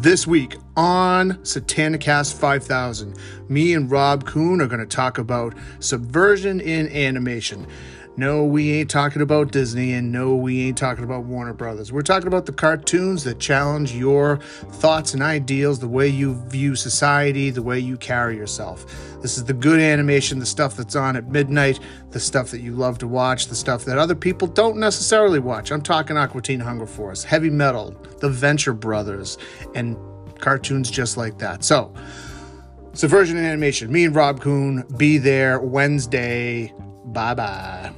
This week on Satanicast 5000, me and Rob Kuhn are going to talk about subversion in animation. No, we ain't talking about Disney, and no, we ain't talking about Warner Brothers. We're talking about the cartoons that challenge your thoughts and ideals, the way you view society, the way you carry yourself. This is the good animation, the stuff that's on at midnight, the stuff that you love to watch, the stuff that other people don't necessarily watch. I'm talking Aqua Teen Hunger Force, Heavy Metal, The Venture Brothers, and cartoons just like that. So, Subversion in Animation, me and Rob Kuhn, be there Wednesday. Bye bye.